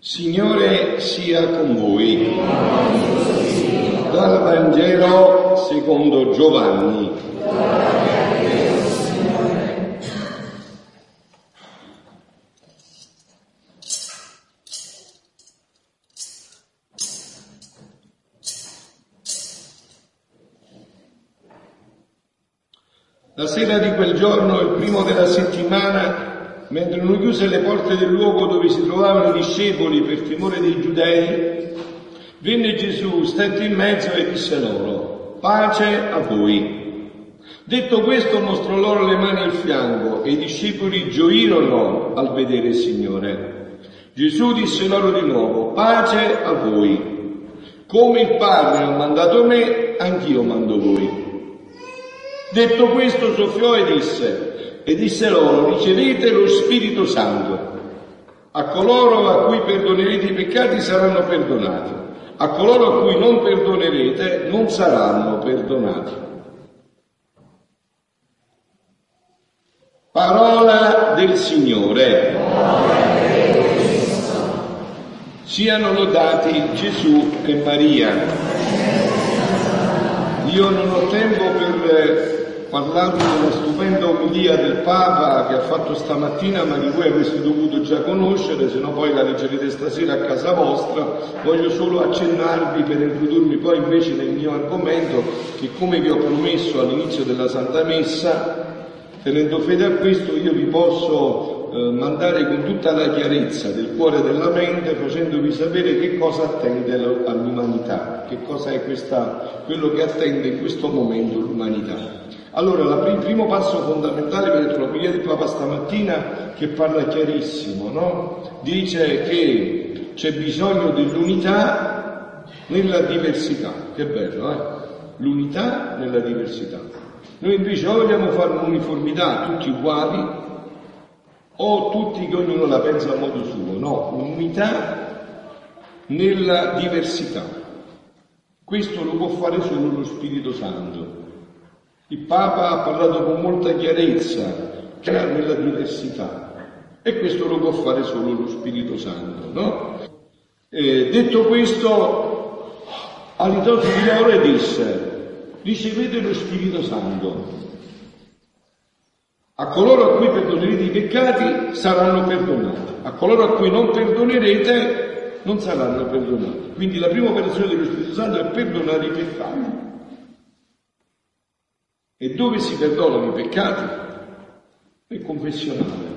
Signore sia con voi. Dal Vangelo secondo Giovanni. La sera di quel giorno, il primo della settimana, mentre non chiuse le porte del luogo dove si trovavano i discepoli per timore dei giudei, venne Gesù, stette in mezzo e disse loro, pace a voi. Detto questo mostrò loro le mani il fianco e i discepoli gioirono al vedere il Signore. Gesù disse loro di nuovo, pace a voi. Come il Padre ha mandato me, anch'io mando voi. Detto questo soffiò e disse, e disse loro, ricevete lo Spirito Santo. A coloro a cui perdonerete i peccati saranno perdonati, a coloro a cui non perdonerete non saranno perdonati. Parola del Signore. Siano lodati Gesù e Maria. Io non ho tempo per parlando della stupenda omelia del Papa che ha fatto stamattina, ma di cui avreste dovuto già conoscere, se no poi la leggerete stasera a casa vostra, voglio solo accennarvi per introdurmi poi invece nel mio argomento che come vi ho promesso all'inizio della Santa Messa, tenendo fede a questo io vi posso eh, mandare con tutta la chiarezza del cuore e della mente facendovi sapere che cosa attende all'umanità, che cosa è questa, quello che attende in questo momento l'umanità. Allora, il primo passo fondamentale, vedete la preghiera di Papa stamattina che parla chiarissimo, no? Dice che c'è bisogno dell'unità nella diversità. Che bello, eh? L'unità nella diversità. Noi invece o vogliamo fare un'uniformità tutti uguali, o tutti che ognuno la pensa a modo suo. No, unità nella diversità. Questo lo può fare solo lo Spirito Santo. Il Papa ha parlato con molta chiarezza che era nella diversità e questo lo può fare solo lo Spirito Santo, no? Eh, detto questo, a ritorno di loro disse, ricevete lo Spirito Santo. A coloro a cui perdonerete i peccati saranno perdonati, a coloro a cui non perdonerete non saranno perdonati. Quindi la prima operazione dello Spirito Santo è perdonare i peccati. E dove si perdonano i peccati? Nel confessionale.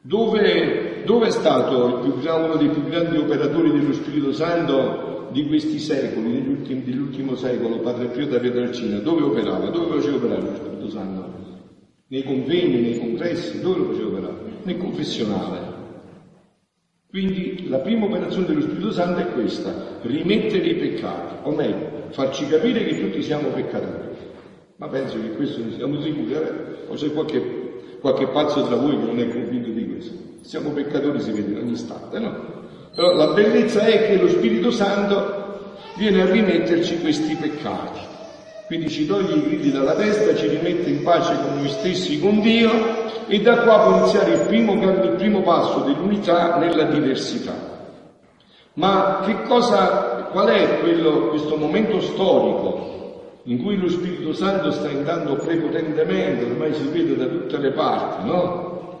Dove, dove è stato più, uno dei più grandi operatori dello Spirito Santo di questi secoli, dell'ultimo secolo, Padre Pio da Pietrelcina? Dove operava? Dove faceva operare lo Spirito Santo? Nei convegni, nei congressi, dove lo faceva operare? Nel confessionale. Quindi la prima operazione dello Spirito Santo è questa, rimettere i peccati, o meglio, farci capire che tutti siamo peccatori ma penso che questo ne siamo sicuri, eh? o c'è qualche, qualche pazzo tra voi che non è convinto di questo. Siamo peccatori, si vede ogni istante, no? Però la bellezza è che lo Spirito Santo viene a rimetterci questi peccati. Quindi ci toglie i gridi dalla testa, ci rimette in pace con noi stessi, con Dio, e da qua può iniziare il primo, il primo passo dell'unità nella diversità. Ma che cosa, qual è quello, questo momento storico in cui lo Spirito Santo sta andando prepotentemente, ormai si vede da tutte le parti, no?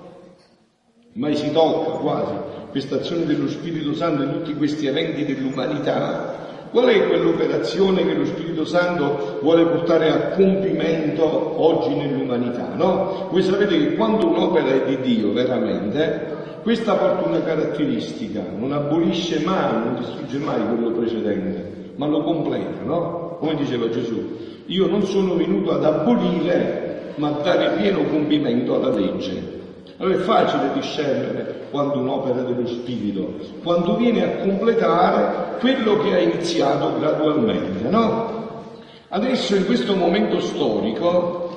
Ormai si tocca quasi questa azione dello Spirito Santo in tutti questi eventi dell'umanità. Qual è quell'operazione che lo Spirito Santo vuole portare a compimento oggi nell'umanità? No? Voi sapete che quando un'opera è di Dio veramente, questa porta una caratteristica, non abolisce mai, non distrugge mai quello precedente, ma lo completa, no? come diceva Gesù, io non sono venuto ad abolire, ma a dare pieno compimento alla legge. Allora è facile discernere quando un'opera dello Spirito, quando viene a completare quello che ha iniziato gradualmente, no? Adesso in questo momento storico,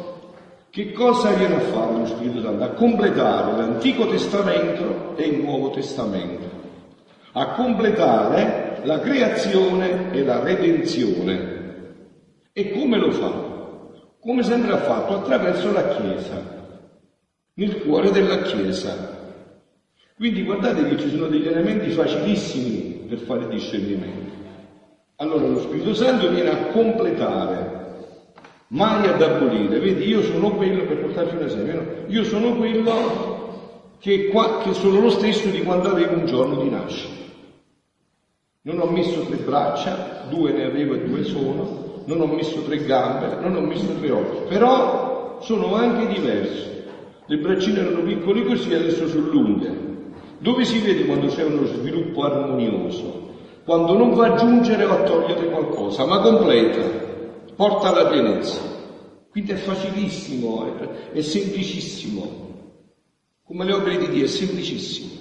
che cosa viene a fare lo Spirito Santo? A completare l'Antico Testamento e il Nuovo Testamento, a completare la creazione e la redenzione E come lo fa? Come sempre ha fatto? Attraverso la Chiesa, nel cuore della Chiesa. Quindi guardate che ci sono degli elementi facilissimi per fare discernimento. Allora lo Spirito Santo viene a completare, mai ad abolire. Vedi, io sono quello, per portarci un esempio, no? io sono quello che, qua, che sono lo stesso di quando avevo un giorno di nascita. Non ho messo tre braccia, due ne avevo e due sono, non ho messo tre gambe, non ho messo tre occhi, però sono anche diverso. Le braccine erano piccole così, adesso sono lunghe. Dove si vede quando c'è uno sviluppo armonioso? Quando non va a aggiungere o a togliere qualcosa, ma completa, porta alla pienezza. Quindi è facilissimo, è, è semplicissimo. Come le opere di Dio, è semplicissimo.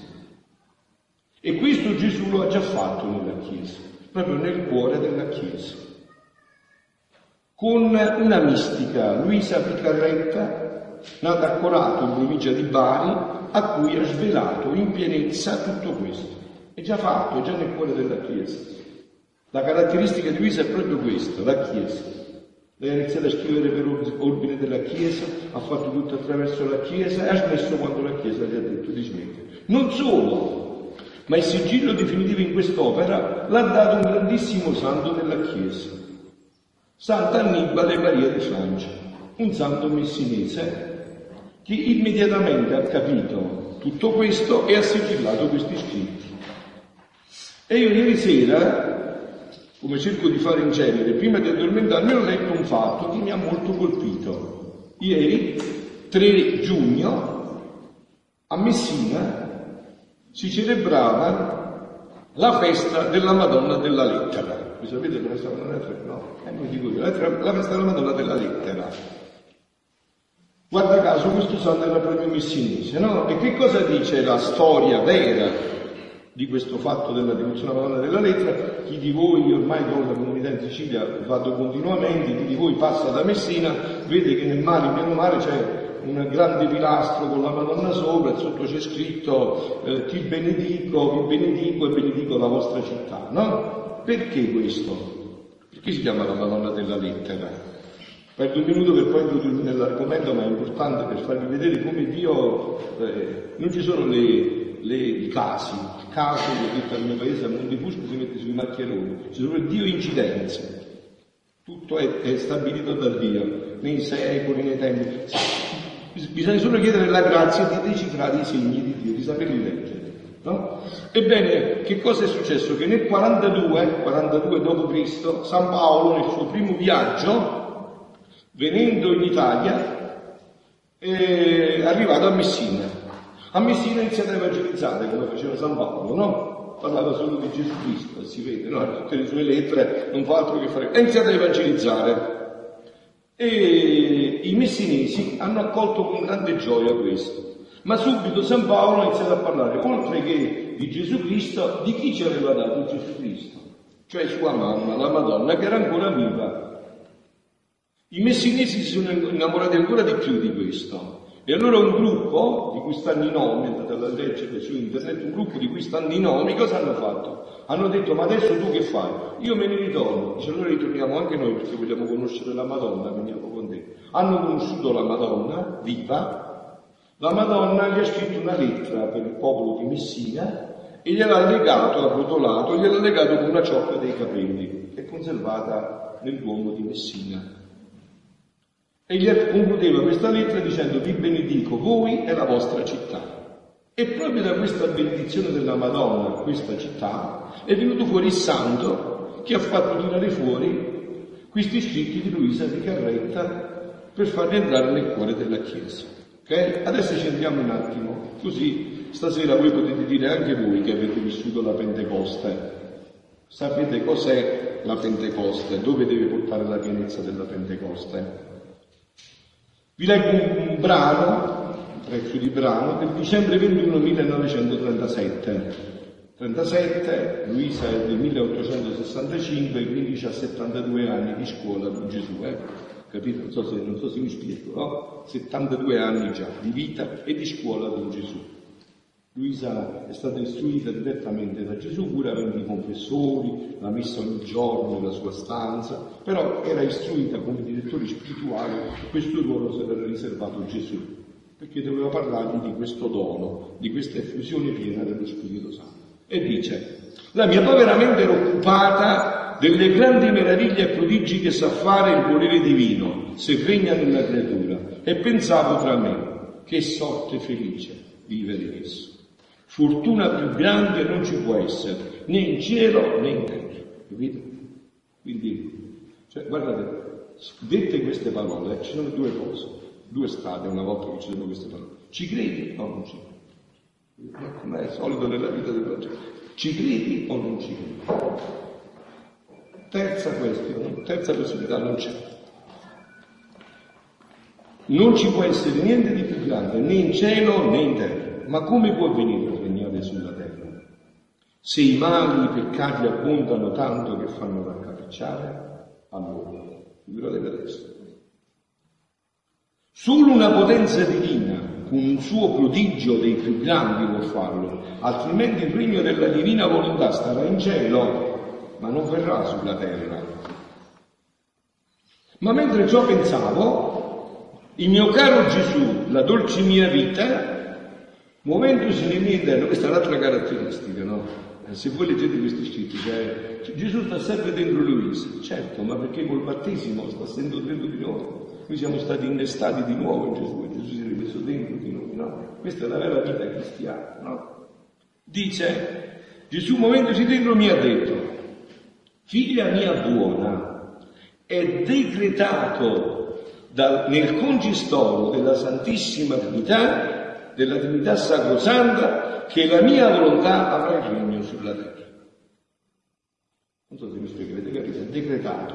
E questo Gesù lo ha già fatto nella Chiesa, proprio nel cuore della Chiesa. Con una mistica, Luisa Picarretta, nata a Corato in provincia di Bari, a cui ha svelato in pienezza tutto questo. È già fatto, è già nel cuore della Chiesa. La caratteristica di Luisa è proprio questa, la Chiesa. Lei ha iniziato a scrivere per ordine della Chiesa, ha fatto tutto attraverso la Chiesa e ha smesso quando la Chiesa gli ha detto di smettere. Non solo, ma il sigillo definitivo in quest'opera l'ha dato un grandissimo santo della Chiesa, Sant'Annibale Maria di Francia, un santo messinese che immediatamente ha capito tutto questo e ha sigillato questi scritti. E io ieri sera, come cerco di fare in genere, prima di addormentarmi ho letto un fatto che mi ha molto colpito. Ieri, 3 giugno, a Messina si celebrava la festa della Madonna della Lettera. Voi sapete la festa della Lettera? No? Eh, non dico io, la festa della Madonna della Lettera Guarda caso questo santo era proprio messinese, no? E che cosa dice la storia vera di questo fatto della devozione alla Madonna della lettera? Chi di voi, ormai con la comunità in Sicilia vado continuamente, chi di voi passa da Messina, vede che nel mare, in pieno mare, c'è un grande pilastro con la Madonna sopra e sotto c'è scritto eh, ti benedico, vi benedico e benedico la vostra città, no? Perché questo? Perché si chiama la Madonna della lettera? Perdo un minuto per poi introdurmi nell'argomento, ma è importante per farvi vedere come Dio, eh, non ci sono le, le, i casi, il caso che detto al mio paese a Montefusco si mette sui maccheroni, ci sono Dio incidenze, tutto è, è stabilito da Dio, nei secoli, nei tempi. Bisogna solo chiedere la grazia di decifrare i segni di Dio, di saperli leggere. No? Ebbene, che cosa è successo? Che nel 42, 42 d.C., San Paolo, nel suo primo viaggio, venendo in Italia, è arrivato a Messina. A Messina ha iniziato a evangelizzare come faceva San Paolo, no? Parlava solo di Gesù Cristo, si vede, no? Tutte le sue lettere non fa altro che fare. Ha iniziato a evangelizzare. E i messinesi hanno accolto con grande gioia questo. Ma subito San Paolo ha iniziato a parlare, oltre che di Gesù Cristo, di chi ci aveva dato Gesù Cristo, cioè sua mamma, la Madonna, che era ancora viva i messinesi si sono innamorati ancora di più di questo. E allora un gruppo, di cui stanno i nomi, andate a leggere su internet, un gruppo di cui stanno i nomi, cosa hanno fatto? Hanno detto, ma adesso tu che fai? Io me ne ritorno. Dice, allora ritorniamo anche noi perché vogliamo conoscere la Madonna, veniamo con te. Hanno conosciuto la Madonna, viva. La Madonna gli ha scritto una lettera per il popolo di Messina e gliel'ha legato, ha rotolato, gliel'ha legato con una ciocca dei capelli, è conservata nel Duomo di Messina. E gli concludeva questa lettera dicendo vi benedico voi e la vostra città. E proprio da questa benedizione della Madonna a questa città è venuto fuori il santo che ha fatto tirare fuori questi scritti di Luisa di Carretta per farli entrare nel cuore della Chiesa. Ok? Adesso ci andiamo un attimo, così stasera voi potete dire anche voi che avete vissuto la Pentecoste. Sapete cos'è la Pentecoste? Dove deve portare la pienezza della Pentecoste? Vi leggo un brano, un pezzo di brano, del dicembre 21 1937. 37, Luisa è del 1865, quindi ha 72 anni di scuola con Gesù, eh? Capito? Non so, se, non so se mi spiego, no? 72 anni già di vita e di scuola con Gesù. Luisa è stata istruita direttamente da Gesù, pur avendo i confessori, la messa ogni giorno nella sua stanza, però era istruita come direttore spirituale, questo ruolo se l'era riservato Gesù, perché doveva parlargli di questo dono, di questa effusione piena dello Spirito Santo. E dice, la mia povera mente era occupata delle grandi meraviglie e prodigi che sa fare il volere divino, se regna nella creatura, e pensavo tra me, che sorte felice vivere esso. Fortuna più grande non ci può essere, né in cielo né in terra. Capite? Quindi, cioè, guardate, dette queste parole, ci sono due cose, due strade una volta che ci sono queste parole. Ci credi o non ci credi? Come è solito nella vita del Vangelo. Ci credi o non ci credi? Terza questione, terza possibilità non c'è. Non ci può essere niente di più grande né in cielo né in terra. Ma come può avvenire regnare sulla terra? Se i mali, i peccati abbondano tanto che fanno raccapricciare, allora, figurate adesso. Solo una potenza divina, con un suo prodigio dei più grandi può farlo, altrimenti il regno della divina volontà starà in cielo, ma non verrà sulla terra. Ma mentre ciò pensavo, il mio caro Gesù, la dolce mia vita, Muovendosi nell'interno, questa è un'altra caratteristica, no? Eh, se voi leggete questi scritti, cioè, cioè, Gesù sta sempre dentro Luisa, certo, ma perché col battesimo sta sempre dentro di noi. Noi siamo stati innestati di nuovo in Gesù e Gesù si è rimesso dentro di noi, no? Questa è la vera vita cristiana, no? Dice, Gesù muovendosi dentro mi ha detto, figlia mia buona, è decretato dal, nel concistoro della Santissima Trinità della Trinità Sacrosanta che la mia volontà avrà il regno sulla terra. Non so se mi spiego, avete capito? È decretato.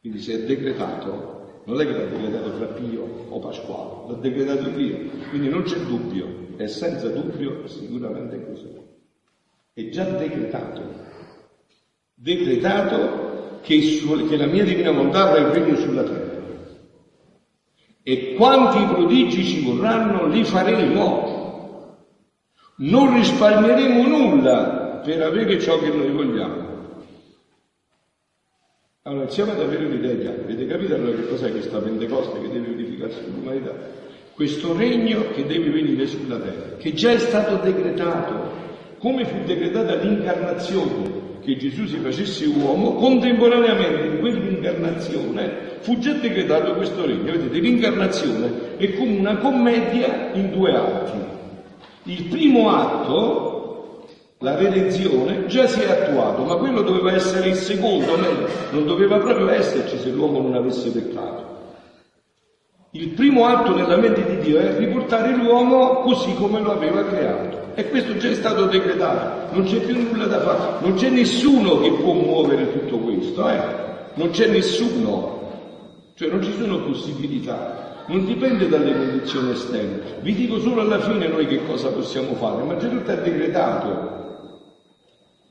Quindi se è decretato, non è che l'ha decretato fra Pio o Pasquale, l'ha decretato Dio. Quindi non c'è dubbio, è senza dubbio sicuramente così. È già decretato. Decretato che, che la mia divina volontà avrà il regno sulla terra. E quanti prodigi ci vorranno, li faremo. Non risparmieremo nulla per avere ciò che noi vogliamo. Allora, iniziamo ad avere un'idea Avete capito allora che cos'è questa Pentecoste che deve verificarsi sull'umanità? Questo regno che deve venire sulla terra, che già è stato decretato, come fu decretata l'incarnazione che Gesù si facesse uomo, contemporaneamente in quell'incarnazione fu già decretato questo regno. Vedete, l'incarnazione è come una commedia in due atti. Il primo atto, la redenzione, già si è attuato, ma quello doveva essere il secondo, non doveva proprio esserci se l'uomo non avesse peccato. Il primo atto nella mente di Dio è riportare l'uomo così come lo aveva creato. E questo già è stato decretato, non c'è più nulla da fare, non c'è nessuno che può muovere tutto questo, eh? non c'è nessuno, cioè non ci sono possibilità, non dipende dalle condizioni esterne. Vi dico solo alla fine noi che cosa possiamo fare, ma già tutto è decretato.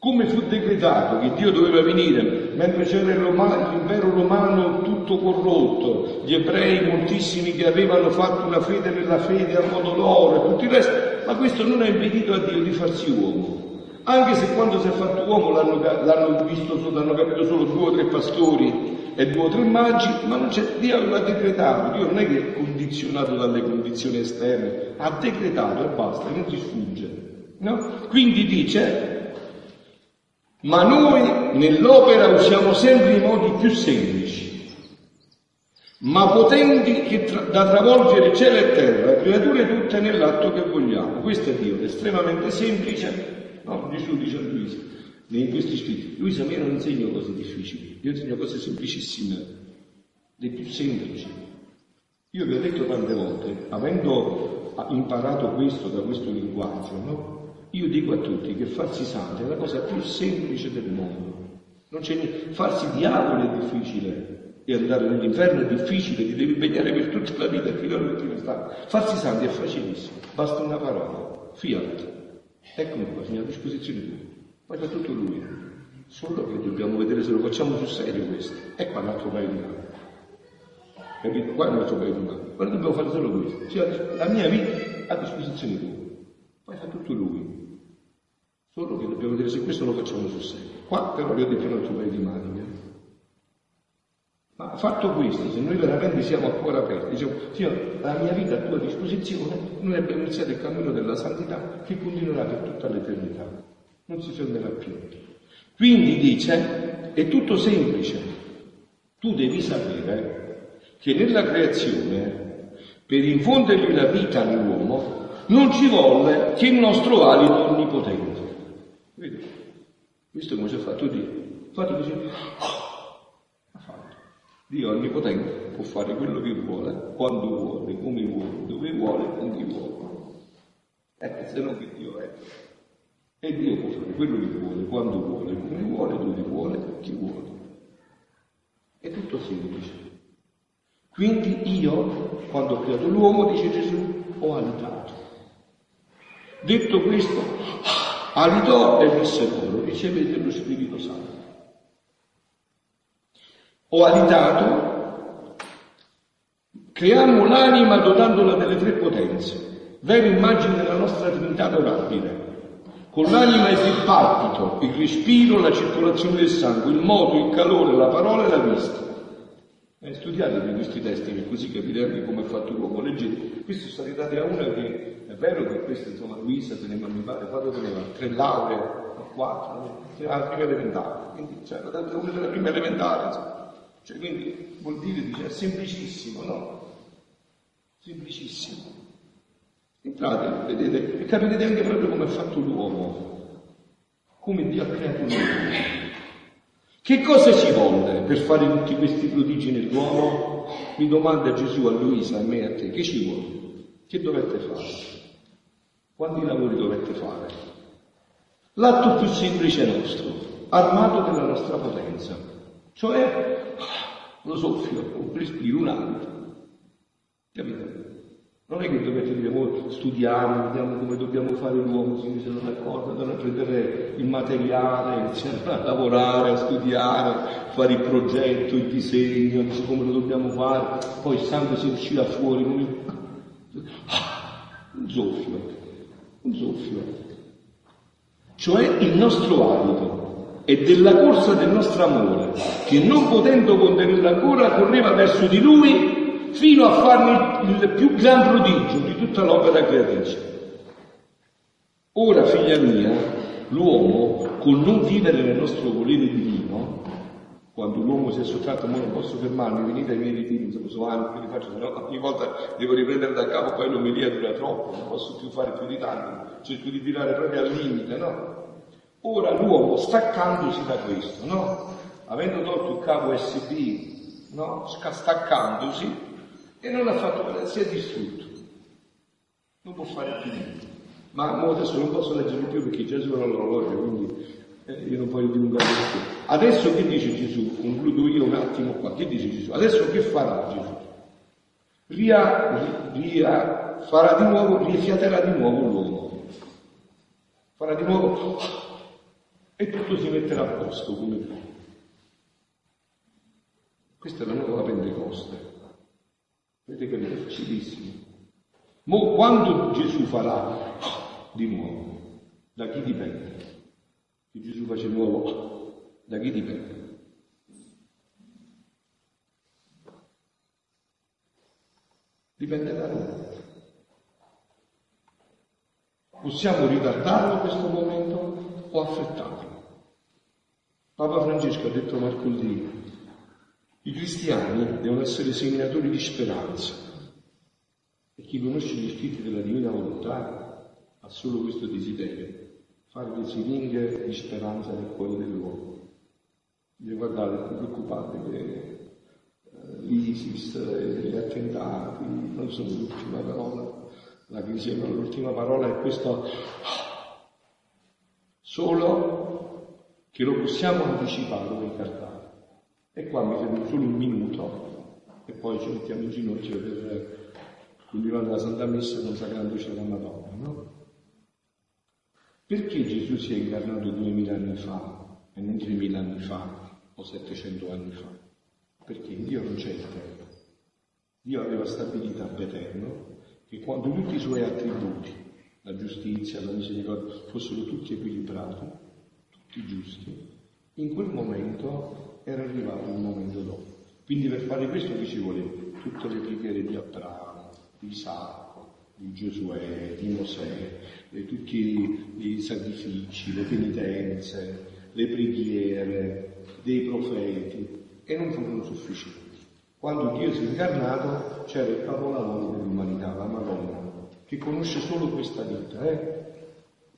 Come fu decretato che Dio doveva venire mentre c'era l'impero romano tutto corrotto, gli ebrei moltissimi che avevano fatto una fede nella fede a modo loro e tutto il resto, ma questo non ha impedito a Dio di farsi uomo. Anche se quando si è fatto uomo l'hanno, l'hanno visto l'hanno capito solo due o tre pastori e due o tre magi, ma non c'è, Dio aveva decretato, Dio non è che è condizionato dalle condizioni esterne, ha decretato e basta, non ti sfugge. No? Quindi dice, ma noi nell'opera usiamo sempre i modi più semplici, ma potenti che tra, da travolgere cielo e terra, creature tutte nell'atto che vogliamo. Questo è Dio, estremamente semplice No? Gesù dice a Luisa, in questi scritti, Luisa, io non insegno cose difficili, io insegno cose semplicissime, le più semplici. Io vi ho detto tante volte, avendo imparato questo da questo linguaggio, no? Io dico a tutti che farsi santi è la cosa più semplice del mondo. Non c'è. Farsi diavolo è difficile e andare nell'inferno è difficile, ti devi impegnare per tutta la vita fino all'ultimo istante. Farsi santi è facilissimo, basta una parola, fiat. Eccomi qua, signore, a disposizione tua. Poi fa tutto lui. Solo che dobbiamo vedere se lo facciamo sul serio questo. E qua l'altro paio di mani. Capito? Qua è un altro paio di mani. Però dobbiamo fare solo questo. Cioè, la mia vita a disposizione tua. poi fa tutto lui. Solo che dobbiamo dire se questo lo facciamo sul serio. Qua però vi ho detto un altro paio di maniche. Ma fatto questo, se noi veramente siamo a cuore aperto, diciamo, Signore, la mia vita a tua disposizione, noi abbiamo iniziato il cammino della santità che continuerà per tutta l'eternità, non si fermerà più. Quindi dice, è tutto semplice, tu devi sapere che nella creazione, per infondergli la vita all'uomo, non ci volle che il nostro alito onnipotente. Visto come ci ha fatto Dio? Fatto così. Dio onnipotente può fare quello che vuole, quando vuole, come vuole, dove vuole, con chi vuole. Eh, se no che Dio è. E Dio può fare quello che vuole, quando vuole, come vuole, dove vuole, chi vuole. È tutto semplice. Quindi io, quando ho creato l'uomo, dice Gesù, ho alitato. Detto questo, alitò e disse loro, ricevete lo Spirito Santo. Ho alitato, creiamo l'anima dotandola delle tre potenze, vera immagine della nostra Trinità adorabile. Con l'anima è il palpito, il respiro, la circolazione del sangue, il moto, il calore, la parola e la vista. Eh, studiatevi questi testi che così capite anche come è fatto l'uomo. Leggete, questi sono dati a una che è vero che questa insomma Luisa teneva, mi pare, quattro teneva tre lauree, quattro, la prima elementare, quindi cioè, una delle prime elementari, insomma. Cioè, quindi vuol dire, dice, è semplicissimo, no? Semplicissimo. Entrate, vedete, e capite anche proprio come è fatto l'uomo, come Dio ha creato l'uomo. Che cosa ci volle per fare tutti questi prodigi nell'uomo? Mi domanda Gesù a Luisa, a me e a te, che ci vuole? Che dovete fare? Quanti lavori dovete fare? L'atto più semplice nostro, armato della nostra potenza. Cioè, lo soffio, respiro, un alito. Capite? Non è che dovete dire, oh, studiamo, vediamo come dobbiamo fare l'uomo, si sono d'accordo, andare a prendere il materiale, iniziare a lavorare, a studiare, fare il progetto, il disegno, come lo dobbiamo fare, poi il sangue si uscirà fuori come un soffio, un soffio. Cioè il nostro alito e della corsa del nostro amore, che non potendo contenerla ancora correva verso di lui fino a farne il più gran prodigio di tutta l'opera creatrice. Ora, figlia mia, l'uomo, col non vivere nel nostro volere divino, quando l'uomo si è sottratto, non posso fermarmi, venite ai miei ritiri, insomma, sono anni che li faccio, no, ogni volta devo riprendere da capo, poi l'omelia dura troppo, non posso più fare più di tanto, cerco di tirare proprio al limite, no? Ora l'uomo staccandosi da questo, no? Avendo tolto il cavo USB, no? Staccandosi e non ha fatto, si è distrutto. Non può fare più niente. Ma adesso non posso leggere più perché Gesù non l'orologio, quindi eh, io non voglio dilungare più. Adesso che dice Gesù? Concludo io un attimo qua. Che dice Gesù? Adesso che farà Gesù? Ria, ria, farà di nuovo, rifiaterà di nuovo l'uomo. Farà di nuovo e tutto si metterà a posto come prima. Questa è la nuova Pentecoste. Che è facilissimo. Ma quando Gesù farà di nuovo, da chi dipende? Che Gesù faccia di nuovo, da chi dipende? Dipende da noi. Possiamo ritardarlo questo momento o affrettarlo? Papa Francesco ha detto Marcoldini, i cristiani devono essere seminatori di speranza e chi conosce gli scritti della divina volontà ha solo questo desiderio, fare le siringhe di speranza nel cuore dell'uomo. Dice guardate, non preoccupate che eh, l'ISIS gli attentati non sono l'ultima parola, la crisi, ma l'ultima parola è questo solo che lo possiamo anticipare o incartare. E qua mi fermo solo un minuto e poi ci mettiamo in ginocchio per continuare la Santa Messa consacrandoci alla Madonna, no? Perché Gesù si è incarnato duemila anni fa e non tremila anni fa o settecento anni fa? Perché Dio non c'è il tempo. Dio aveva stabilito ab eterno che quando tutti i suoi attributi la giustizia, la misericordia fossero tutti equilibrati, tutti giusti, in quel momento era arrivato il momento dopo. Quindi per fare questo che ci voleva? Tutte le preghiere di Abramo, di Isacco, di Giosuè, di Mosè, tutti i sacrifici, le penitenze, le preghiere dei profeti e non furono sufficienti. Quando Dio si è incarnato c'era il capolavoro dell'umanità, la Madonna, che conosce solo questa vita. Eh?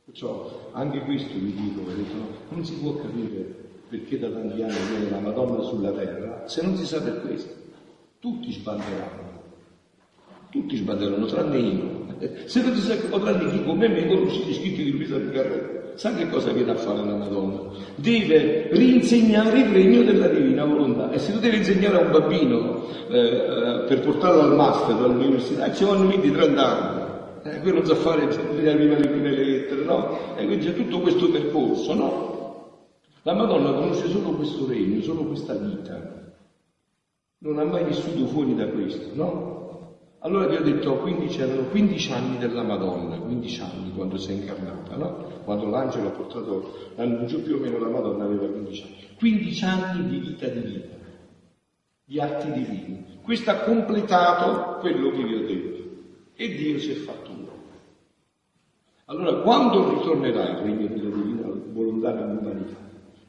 Perciò anche questo vi dico, vedete, non si può capire perché da tanti anni viene la Madonna sulla terra se non si sa per questo. Tutti sbanderanno, tutti sbanderanno, tranne io. Se non si sa che tranne chi come me conosce gli scritti di Luisa Picarretta. Sa che cosa viene a fare la Madonna? Deve rinsegnare il regno della divina volontà. E se tu devi insegnare a un bambino eh, eh per portarlo al master, all'università, ci vanno 20-30 anni. Eh, quello non sa fare, deve arrivare le prime lettere, no? E quindi c'è tutto questo percorso, no? La Madonna conosce solo questo regno, solo questa vita. Non ha mai vissuto fuori da questo, no? Allora vi ho detto, 15, erano 15 anni della Madonna, 15 anni quando si è incarnata, no? Quando l'angelo ha portato l'annuncio più o meno la Madonna aveva 15 anni. 15 anni di vita divina, di atti divini. Questo ha completato quello che vi ho detto. E Dio si è fatto uomo. Allora, quando ritornerà il regno della divina volontà nell'umanità?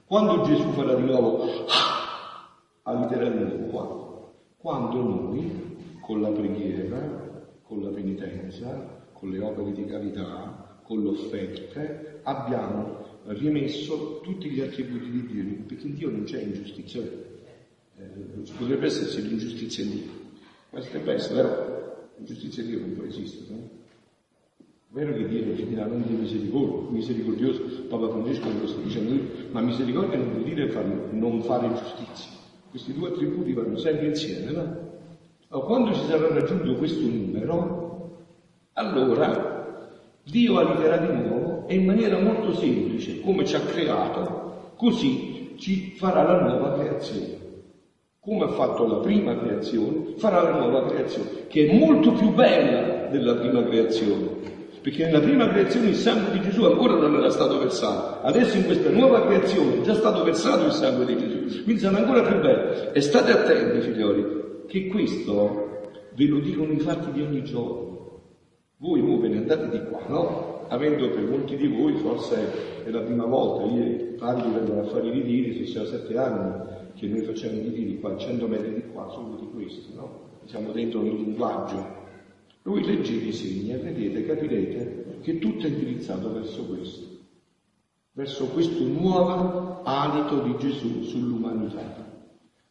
Quando Gesù farà di nuovo, ah, abiterà di nuovo qua? Quando noi con la preghiera, con la penitenza, con le opere di carità, con le offerte, abbiamo rimesso tutti gli attributi di Dio, perché in Dio non c'è ingiustizia, eh, potrebbe esserci l'ingiustizia in Dio, ma potrebbe essere, però l'ingiustizia in Dio non può esistere. No? Vero che Dio non Dio misericordia, misericordioso, Papa Francesco lo sta dicendo, ma misericordia non vuol dire fare, non fare giustizia. Questi due attributi vanno sempre insieme, no? quando si sarà raggiunto questo numero, allora Dio abiterà di nuovo e in maniera molto semplice, come ci ha creato, così ci farà la nuova creazione. Come ha fatto la prima creazione, farà la nuova creazione, che è molto più bella della prima creazione. Perché nella prima creazione il sangue di Gesù ancora non era stato versato. Adesso in questa nuova creazione è già stato versato il sangue di Gesù. Quindi sarà ancora più bello. E state attenti, figlioli, che questo ve lo dicono i fatti di ogni giorno. Voi mo ve ne andate di qua, no? Avendo per molti di voi, forse è la prima volta, io tanti vengono a fare i ritiri, sono sette anni che noi facciamo i ritiri qua, 100 metri di qua, solo di questo, no? Siamo dentro un linguaggio. Voi leggete i segni e vedete, capirete che tutto è indirizzato verso questo, verso questo nuovo alito di Gesù sull'umanità.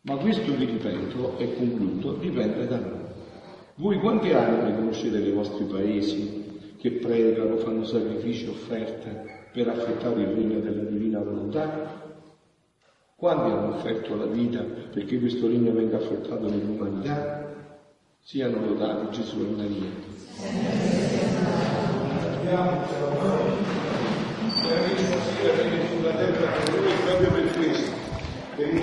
Ma questo, vi ripeto, e concludo, dipende da noi. Voi quanti anni conoscete nei vostri paesi che pregano, fanno sacrifici, offerte per affrettare il regno della divina volontà? Quanti hanno offerto la vita perché questo regno venga affrettato nell'umanità? Siano lodati Gesù e Maria. Abbiamo sulla terra noi proprio per questo, per il